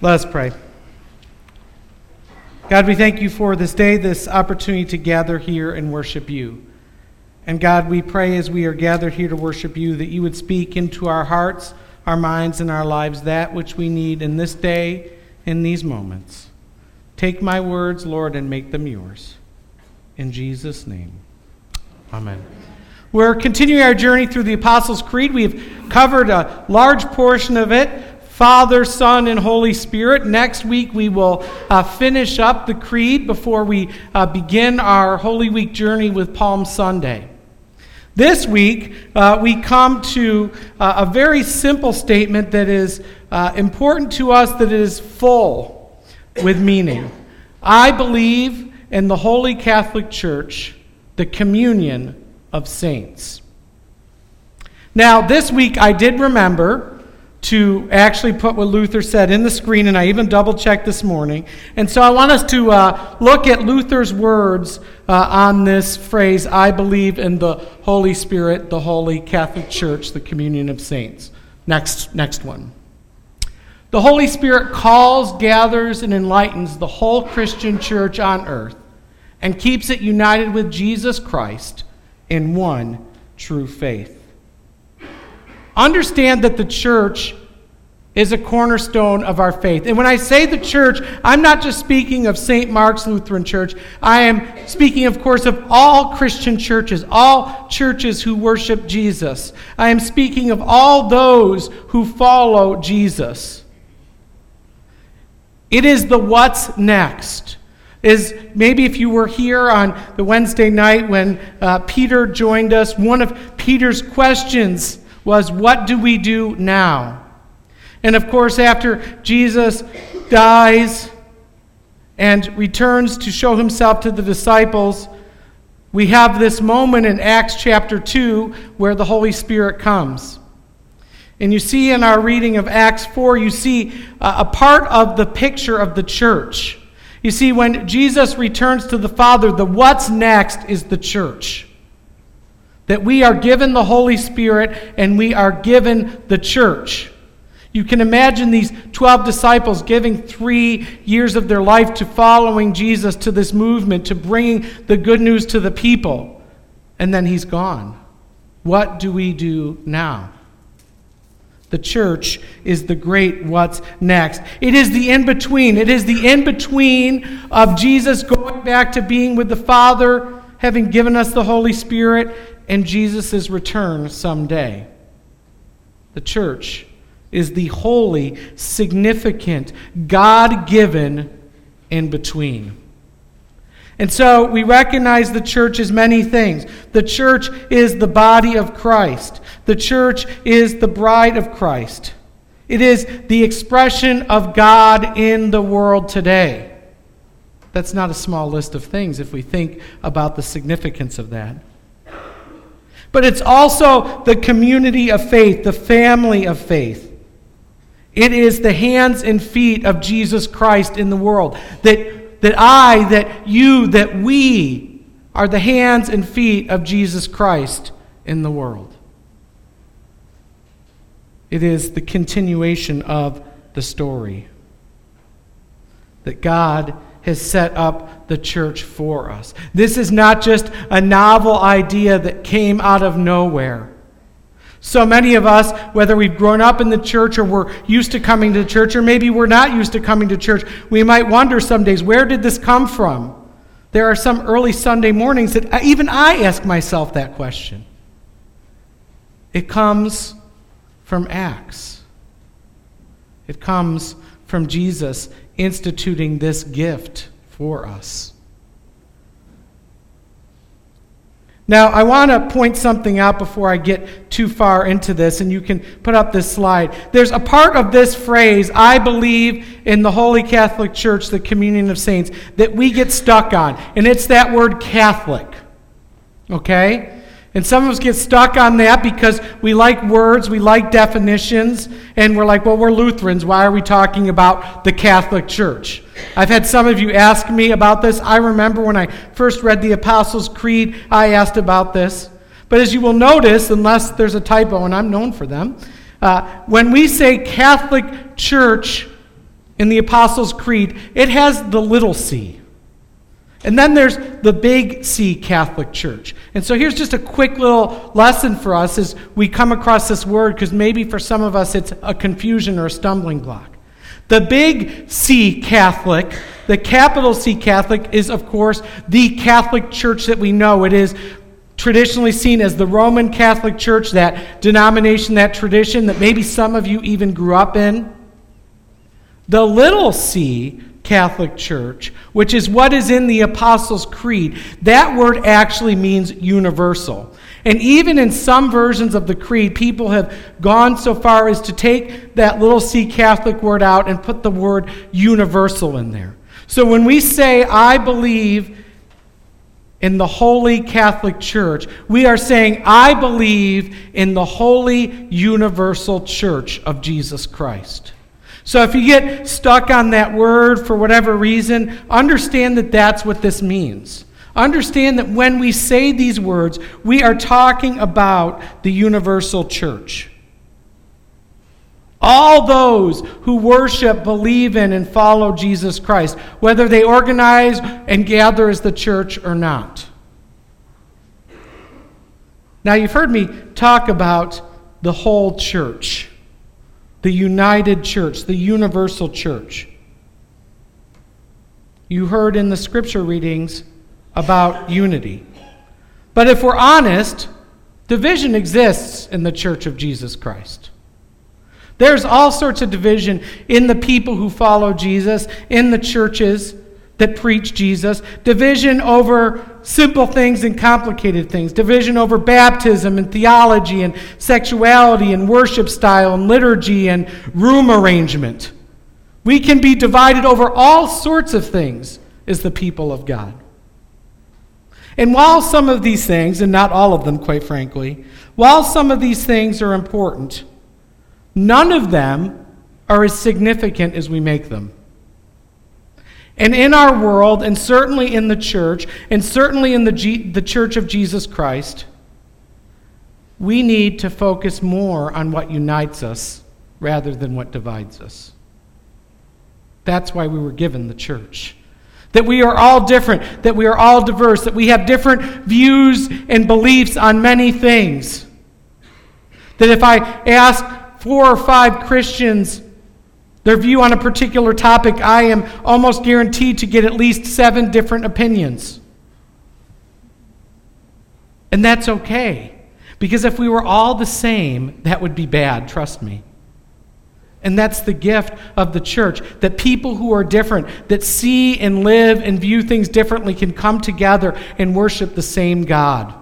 Let us pray. God, we thank you for this day, this opportunity to gather here and worship you. And God, we pray as we are gathered here to worship you that you would speak into our hearts, our minds, and our lives that which we need in this day, in these moments. Take my words, Lord, and make them yours. In Jesus' name, amen. We're continuing our journey through the Apostles' Creed. We've covered a large portion of it Father, Son, and Holy Spirit. Next week, we will uh, finish up the creed before we uh, begin our Holy Week journey with Palm Sunday. This week, uh, we come to uh, a very simple statement that is uh, important to us, that is full with meaning. I believe in the Holy Catholic Church, the communion of saints. Now, this week, I did remember to actually put what Luther said in the screen, and I even double checked this morning. And so I want us to uh, look at Luther's words uh, on this phrase I believe in the Holy Spirit, the Holy Catholic Church, the communion of saints. Next, next one. The Holy Spirit calls, gathers, and enlightens the whole Christian church on earth and keeps it united with Jesus Christ in one true faith. Understand that the church is a cornerstone of our faith. And when I say the church, I'm not just speaking of St. Mark's Lutheran Church. I am speaking, of course, of all Christian churches, all churches who worship Jesus. I am speaking of all those who follow Jesus. It is the what's next. Is maybe if you were here on the Wednesday night when uh, Peter joined us, one of Peter's questions was, What do we do now? And of course, after Jesus dies and returns to show himself to the disciples, we have this moment in Acts chapter 2 where the Holy Spirit comes. And you see in our reading of Acts 4, you see a part of the picture of the church. You see, when Jesus returns to the Father, the what's next is the church that we are given the Holy Spirit and we are given the church. You can imagine these 12 disciples giving three years of their life to following Jesus, to this movement, to bringing the good news to the people. And then he's gone. What do we do now? The church is the great what's next. It is the in between. It is the in between of Jesus going back to being with the Father, having given us the Holy Spirit, and Jesus' return someday. The church is the holy, significant, God given in between. And so we recognize the church as many things. The church is the body of Christ, the church is the bride of Christ. It is the expression of God in the world today. That's not a small list of things if we think about the significance of that. But it's also the community of faith, the family of faith. It is the hands and feet of Jesus Christ in the world. That, that I, that you, that we are the hands and feet of Jesus Christ in the world. It is the continuation of the story. That God has set up the church for us. This is not just a novel idea that came out of nowhere. So many of us, whether we've grown up in the church or we're used to coming to church, or maybe we're not used to coming to church, we might wonder some days, where did this come from? There are some early Sunday mornings that even I ask myself that question. It comes from Acts. It comes from Jesus instituting this gift for us. Now, I want to point something out before I get too far into this, and you can put up this slide. There's a part of this phrase, I believe in the Holy Catholic Church, the communion of saints, that we get stuck on, and it's that word Catholic. Okay? And some of us get stuck on that because we like words, we like definitions, and we're like, well, we're Lutherans. Why are we talking about the Catholic Church? I've had some of you ask me about this. I remember when I first read the Apostles' Creed, I asked about this. But as you will notice, unless there's a typo, and I'm known for them, uh, when we say Catholic Church in the Apostles' Creed, it has the little c. And then there's the big C Catholic Church. And so here's just a quick little lesson for us as we come across this word, because maybe for some of us it's a confusion or a stumbling block. The big C Catholic, the capital C Catholic, is of course the Catholic Church that we know. It is traditionally seen as the Roman Catholic Church, that denomination, that tradition that maybe some of you even grew up in. The little c Catholic Church, which is what is in the Apostles' Creed, that word actually means universal. And even in some versions of the Creed, people have gone so far as to take that little c Catholic word out and put the word universal in there. So when we say, I believe in the Holy Catholic Church, we are saying, I believe in the Holy Universal Church of Jesus Christ. So if you get stuck on that word for whatever reason, understand that that's what this means. Understand that when we say these words, we are talking about the universal church. All those who worship, believe in, and follow Jesus Christ, whether they organize and gather as the church or not. Now, you've heard me talk about the whole church the united church, the universal church. You heard in the scripture readings about unity. But if we're honest, division exists in the church of Jesus Christ. There's all sorts of division in the people who follow Jesus, in the churches that preach Jesus, division over simple things and complicated things, division over baptism and theology and sexuality and worship style and liturgy and room arrangement. We can be divided over all sorts of things as the people of God. And while some of these things, and not all of them, quite frankly, while some of these things are important, none of them are as significant as we make them. And in our world, and certainly in the church, and certainly in the, G- the church of Jesus Christ, we need to focus more on what unites us rather than what divides us. That's why we were given the church. That we are all different, that we are all diverse, that we have different views and beliefs on many things. That if I ask four or five Christians their view on a particular topic, I am almost guaranteed to get at least seven different opinions. And that's okay. Because if we were all the same, that would be bad, trust me. And that's the gift of the church that people who are different, that see and live and view things differently, can come together and worship the same God.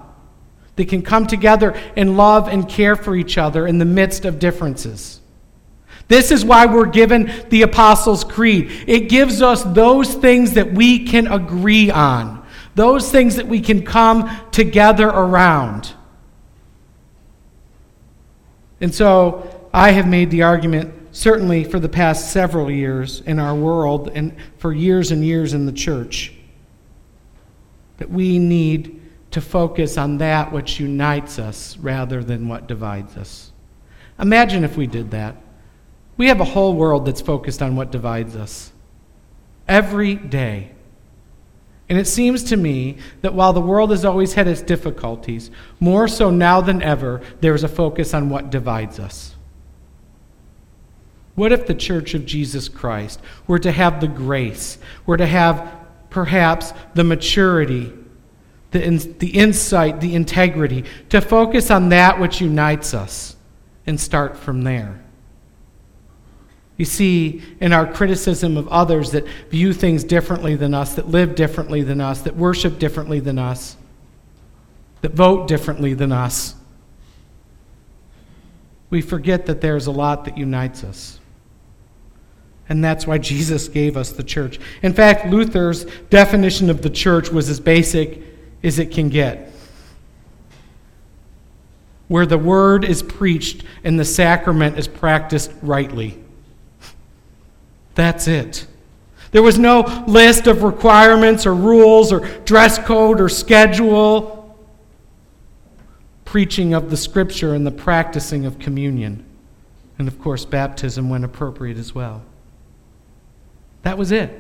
They can come together and love and care for each other in the midst of differences. This is why we're given the Apostles' Creed. It gives us those things that we can agree on, those things that we can come together around. And so I have made the argument, certainly for the past several years in our world and for years and years in the church, that we need to focus on that which unites us rather than what divides us. Imagine if we did that. We have a whole world that's focused on what divides us every day. And it seems to me that while the world has always had its difficulties, more so now than ever, there is a focus on what divides us. What if the church of Jesus Christ were to have the grace, were to have perhaps the maturity, the, in, the insight, the integrity to focus on that which unites us and start from there? You see, in our criticism of others that view things differently than us, that live differently than us, that worship differently than us, that vote differently than us, we forget that there's a lot that unites us. And that's why Jesus gave us the church. In fact, Luther's definition of the church was as basic as it can get where the word is preached and the sacrament is practiced rightly. That's it. There was no list of requirements or rules or dress code or schedule. Preaching of the scripture and the practicing of communion. And of course, baptism when appropriate as well. That was it.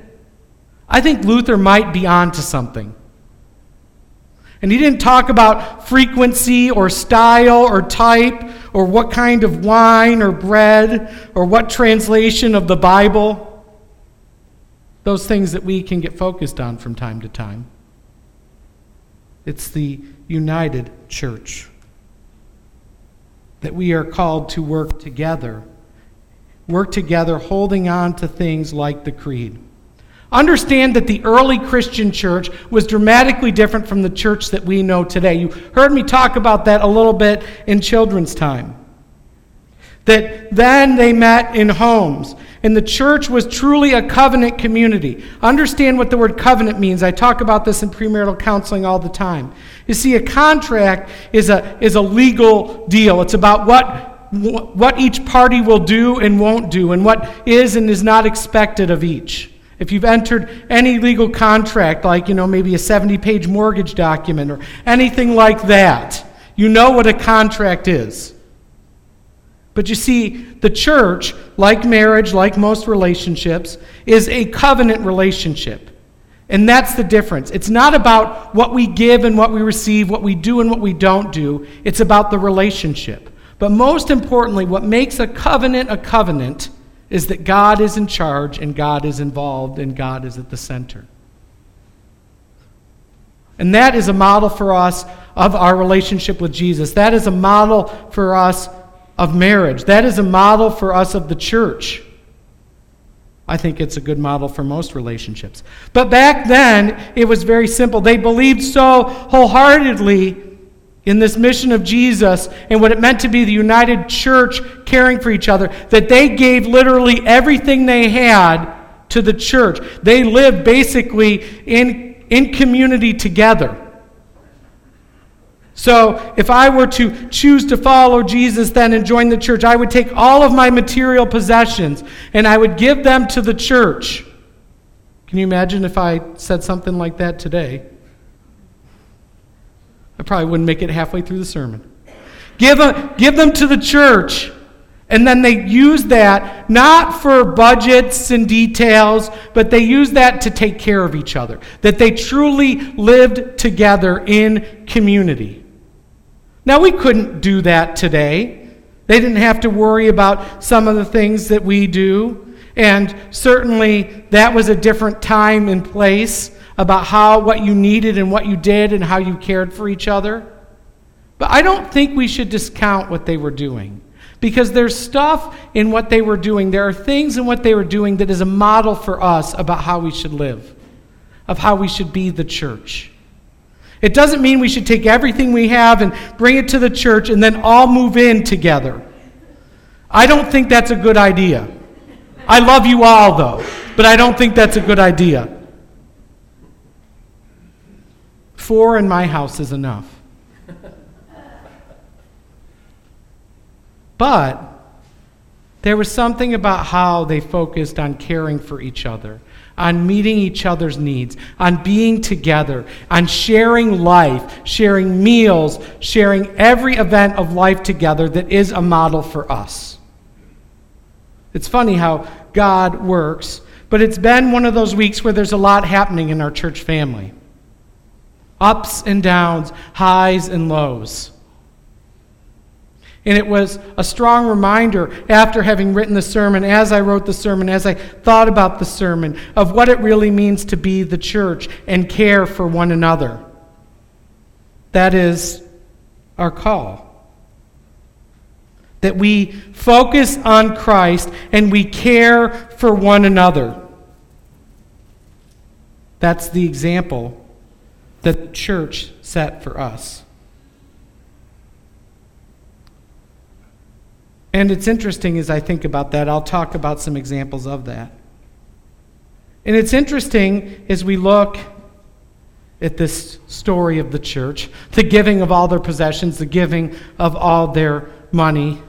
I think Luther might be on to something. And he didn't talk about frequency or style or type or what kind of wine or bread or what translation of the Bible. Those things that we can get focused on from time to time. It's the united church that we are called to work together. Work together, holding on to things like the creed. Understand that the early Christian church was dramatically different from the church that we know today. You heard me talk about that a little bit in children's time. That then they met in homes, and the church was truly a covenant community. Understand what the word covenant means. I talk about this in premarital counseling all the time. You see, a contract is a, is a legal deal, it's about what, what each party will do and won't do, and what is and is not expected of each. If you've entered any legal contract, like, you know, maybe a 70 page mortgage document or anything like that, you know what a contract is. But you see, the church, like marriage, like most relationships, is a covenant relationship. And that's the difference. It's not about what we give and what we receive, what we do and what we don't do. It's about the relationship. But most importantly, what makes a covenant a covenant is that God is in charge and God is involved and God is at the center. And that is a model for us of our relationship with Jesus. That is a model for us of marriage. That is a model for us of the church. I think it's a good model for most relationships. But back then, it was very simple. They believed so wholeheartedly in this mission of Jesus and what it meant to be the united church caring for each other, that they gave literally everything they had to the church. They lived basically in, in community together. So, if I were to choose to follow Jesus then and join the church, I would take all of my material possessions and I would give them to the church. Can you imagine if I said something like that today? I probably wouldn't make it halfway through the sermon. Give them, give them to the church. And then they use that not for budgets and details, but they use that to take care of each other. That they truly lived together in community. Now, we couldn't do that today. They didn't have to worry about some of the things that we do. And certainly, that was a different time and place about how what you needed and what you did and how you cared for each other. But I don't think we should discount what they were doing. Because there's stuff in what they were doing. There are things in what they were doing that is a model for us about how we should live, of how we should be the church. It doesn't mean we should take everything we have and bring it to the church and then all move in together. I don't think that's a good idea. I love you all, though, but I don't think that's a good idea. Four in my house is enough. But there was something about how they focused on caring for each other, on meeting each other's needs, on being together, on sharing life, sharing meals, sharing every event of life together that is a model for us. It's funny how God works, but it's been one of those weeks where there's a lot happening in our church family ups and downs, highs and lows. And it was a strong reminder after having written the sermon, as I wrote the sermon, as I thought about the sermon, of what it really means to be the church and care for one another. That is our call. That we focus on Christ and we care for one another. That's the example that the church set for us. And it's interesting as I think about that, I'll talk about some examples of that. And it's interesting as we look at this story of the church, the giving of all their possessions, the giving of all their money,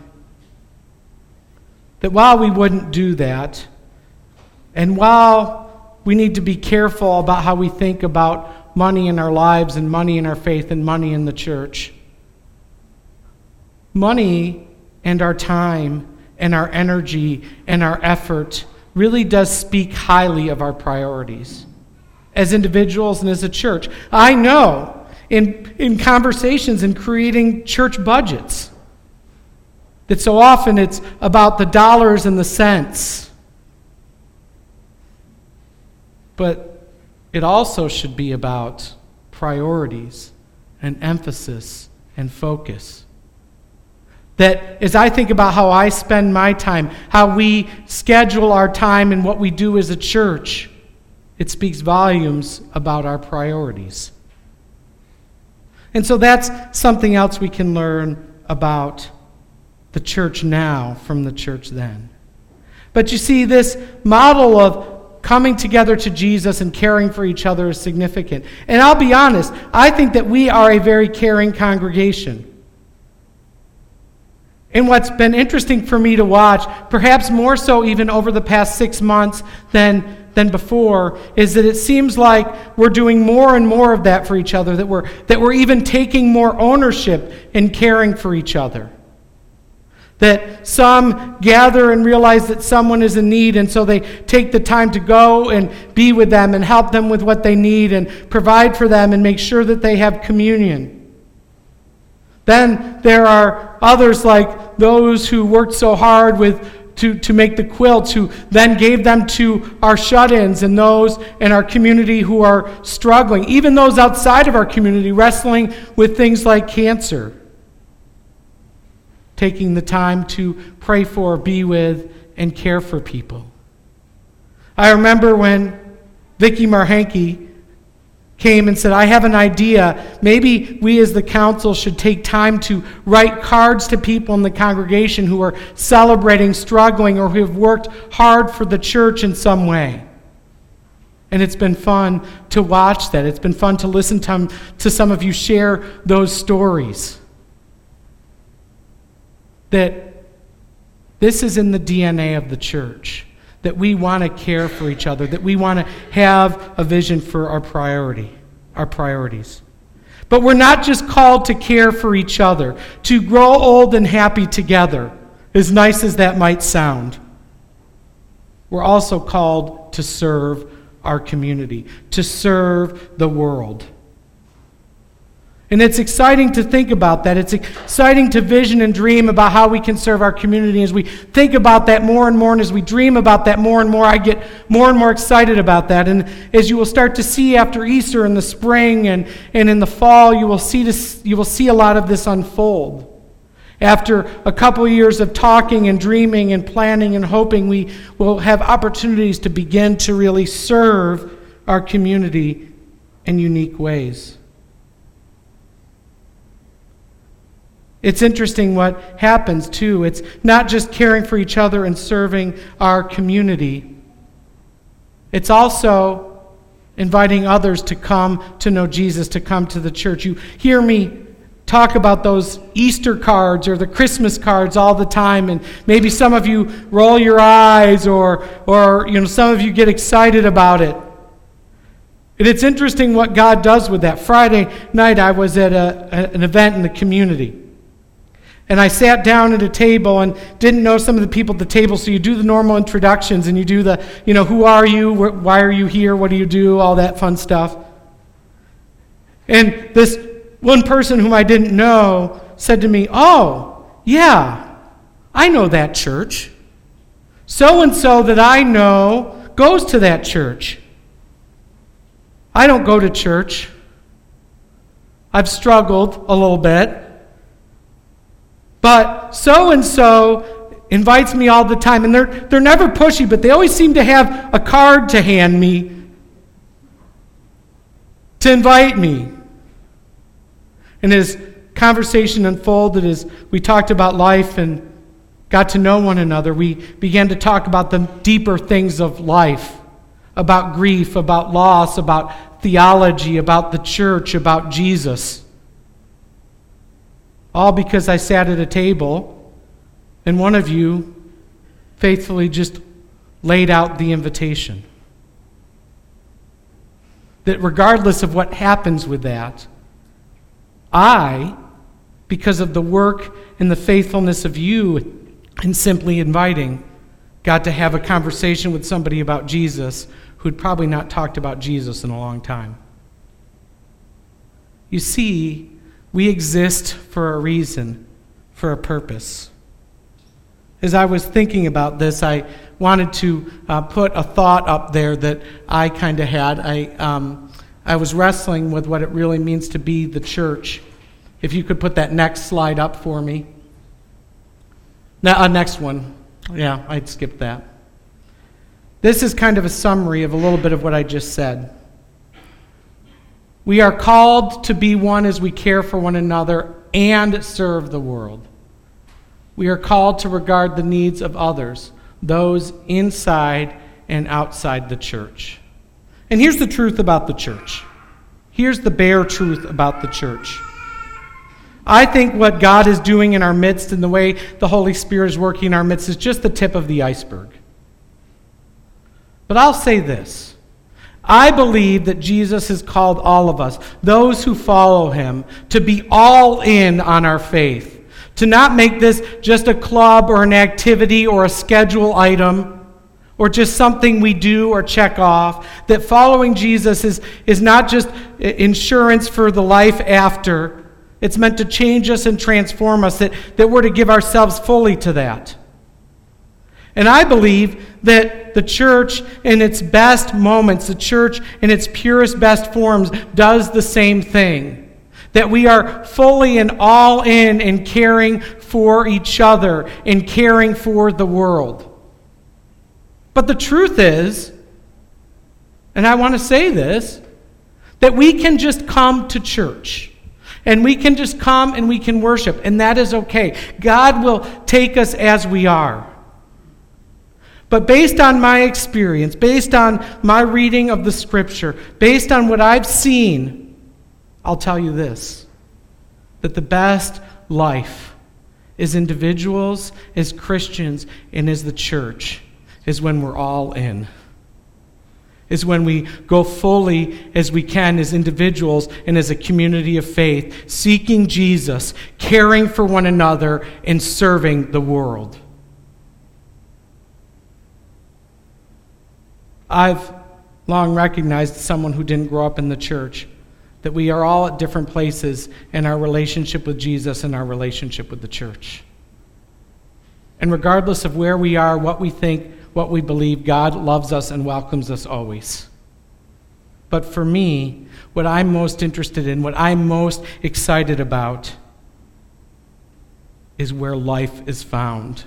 that while we wouldn't do that, and while we need to be careful about how we think about money in our lives and money in our faith and money in the church. Money and our time and our energy and our effort really does speak highly of our priorities as individuals and as a church. I know in, in conversations and creating church budgets that so often it's about the dollars and the cents. But it also should be about priorities and emphasis and focus. That as I think about how I spend my time, how we schedule our time, and what we do as a church, it speaks volumes about our priorities. And so that's something else we can learn about the church now from the church then. But you see, this model of coming together to Jesus and caring for each other is significant. And I'll be honest, I think that we are a very caring congregation. And what's been interesting for me to watch, perhaps more so even over the past six months than, than before, is that it seems like we're doing more and more of that for each other, that we're, that we're even taking more ownership in caring for each other. That some gather and realize that someone is in need, and so they take the time to go and be with them and help them with what they need and provide for them and make sure that they have communion. Then there are others like those who worked so hard with to, to make the quilts, who then gave them to our shut ins and those in our community who are struggling, even those outside of our community wrestling with things like cancer taking the time to pray for, be with, and care for people. I remember when Vicki Marhanke came and said, I have an idea. Maybe we as the council should take time to write cards to people in the congregation who are celebrating, struggling, or who have worked hard for the church in some way. And it's been fun to watch that. It's been fun to listen to, to some of you share those stories that this is in the DNA of the church, that we want to care for each other, that we want to have a vision for our priority, our priorities. But we're not just called to care for each other, to grow old and happy together, as nice as that might sound. We're also called to serve our community, to serve the world. And it's exciting to think about that. It's exciting to vision and dream about how we can serve our community. As we think about that more and more, and as we dream about that more and more, I get more and more excited about that. And as you will start to see after Easter in the spring and, and in the fall, you will, see this, you will see a lot of this unfold. After a couple years of talking and dreaming and planning and hoping, we will have opportunities to begin to really serve our community in unique ways. It's interesting what happens too. It's not just caring for each other and serving our community, it's also inviting others to come to know Jesus, to come to the church. You hear me talk about those Easter cards or the Christmas cards all the time, and maybe some of you roll your eyes or, or you know, some of you get excited about it. And it's interesting what God does with that. Friday night, I was at a, an event in the community. And I sat down at a table and didn't know some of the people at the table. So you do the normal introductions and you do the, you know, who are you? Why are you here? What do you do? All that fun stuff. And this one person whom I didn't know said to me, Oh, yeah, I know that church. So and so that I know goes to that church. I don't go to church. I've struggled a little bit. But so and so invites me all the time, and they're, they're never pushy, but they always seem to have a card to hand me to invite me. And as conversation unfolded, as we talked about life and got to know one another, we began to talk about the deeper things of life about grief, about loss, about theology, about the church, about Jesus. All because I sat at a table and one of you faithfully just laid out the invitation. That regardless of what happens with that, I, because of the work and the faithfulness of you in simply inviting, got to have a conversation with somebody about Jesus who'd probably not talked about Jesus in a long time. You see, we exist for a reason, for a purpose. As I was thinking about this, I wanted to uh, put a thought up there that I kind of had. I, um, I was wrestling with what it really means to be the church. If you could put that next slide up for me. Now, uh, next one. Yeah, I'd skip that. This is kind of a summary of a little bit of what I just said. We are called to be one as we care for one another and serve the world. We are called to regard the needs of others, those inside and outside the church. And here's the truth about the church. Here's the bare truth about the church. I think what God is doing in our midst and the way the Holy Spirit is working in our midst is just the tip of the iceberg. But I'll say this I believe that Jesus has called all of us, those who follow him, to be all in on our faith. To not make this just a club or an activity or a schedule item or just something we do or check off. That following Jesus is, is not just insurance for the life after, it's meant to change us and transform us, that, that we're to give ourselves fully to that. And I believe that the church, in its best moments, the church in its purest, best forms, does the same thing. That we are fully and all in in caring for each other, in caring for the world. But the truth is, and I want to say this, that we can just come to church. And we can just come and we can worship, and that is okay. God will take us as we are. But based on my experience, based on my reading of the scripture, based on what I've seen, I'll tell you this that the best life as individuals, as Christians, and as the church is when we're all in is when we go fully as we can as individuals and as a community of faith, seeking Jesus, caring for one another, and serving the world. I've long recognized someone who didn't grow up in the church that we are all at different places in our relationship with Jesus and our relationship with the church. And regardless of where we are, what we think, what we believe, God loves us and welcomes us always. But for me, what I'm most interested in, what I'm most excited about, is where life is found.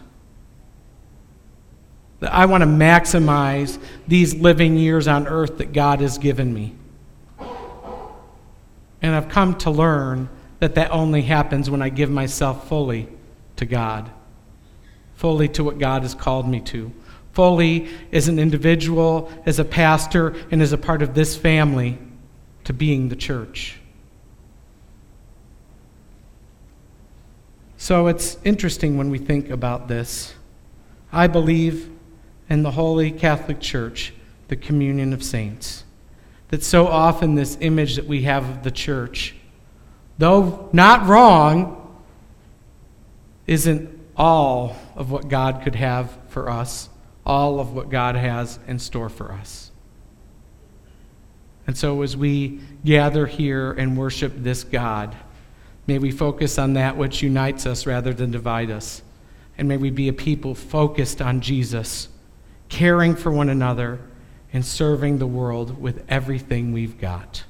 I want to maximize these living years on earth that God has given me. And I've come to learn that that only happens when I give myself fully to God, fully to what God has called me to fully as an individual, as a pastor, and as a part of this family to being the church. So it's interesting when we think about this. I believe in the Holy Catholic Church, the communion of saints. That so often this image that we have of the church, though not wrong, isn't all of what God could have for us all of what God has in store for us. And so, as we gather here and worship this God, may we focus on that which unites us rather than divide us. And may we be a people focused on Jesus, caring for one another, and serving the world with everything we've got.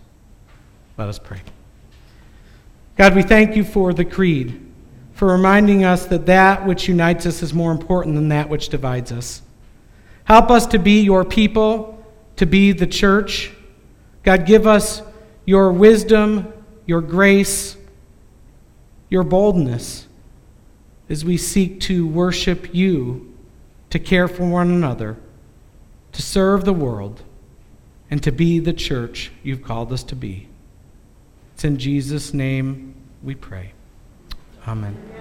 Let us pray. God, we thank you for the creed, for reminding us that that which unites us is more important than that which divides us. Help us to be your people, to be the church. God, give us your wisdom, your grace, your boldness as we seek to worship you, to care for one another, to serve the world, and to be the church you've called us to be. It's in Jesus' name we pray. Amen.